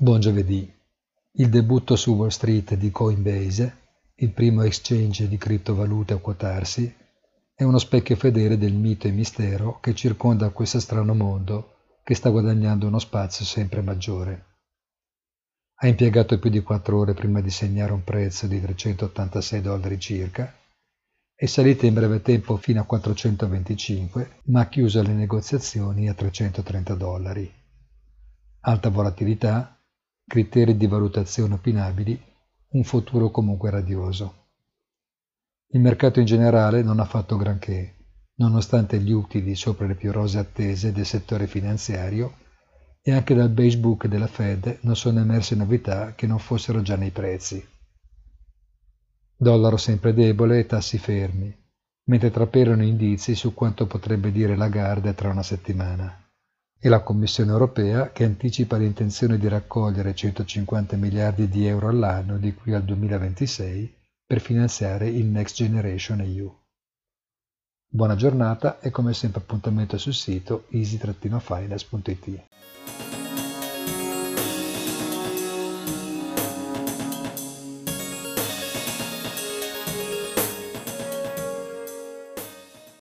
Buon giovedì. Il debutto su Wall Street di Coinbase, il primo exchange di criptovalute a quotarsi, è uno specchio fedele del mito e mistero che circonda questo strano mondo che sta guadagnando uno spazio sempre maggiore. Ha impiegato più di quattro ore prima di segnare un prezzo di 386 dollari circa, è salita in breve tempo fino a 425, ma ha chiuso le negoziazioni a 330 dollari. Alta volatilità, criteri di valutazione opinabili, un futuro comunque radioso. Il mercato in generale non ha fatto granché, nonostante gli utili sopra le più rose attese del settore finanziario e anche dal beige book della Fed non sono emerse novità che non fossero già nei prezzi. Dollaro sempre debole e tassi fermi, mentre trapelano indizi su quanto potrebbe dire Lagarde tra una settimana e la Commissione europea che anticipa l'intenzione di raccogliere 150 miliardi di euro all'anno di qui al 2026 per finanziare il Next Generation EU. Buona giornata e come sempre appuntamento sul sito easy-finance.it.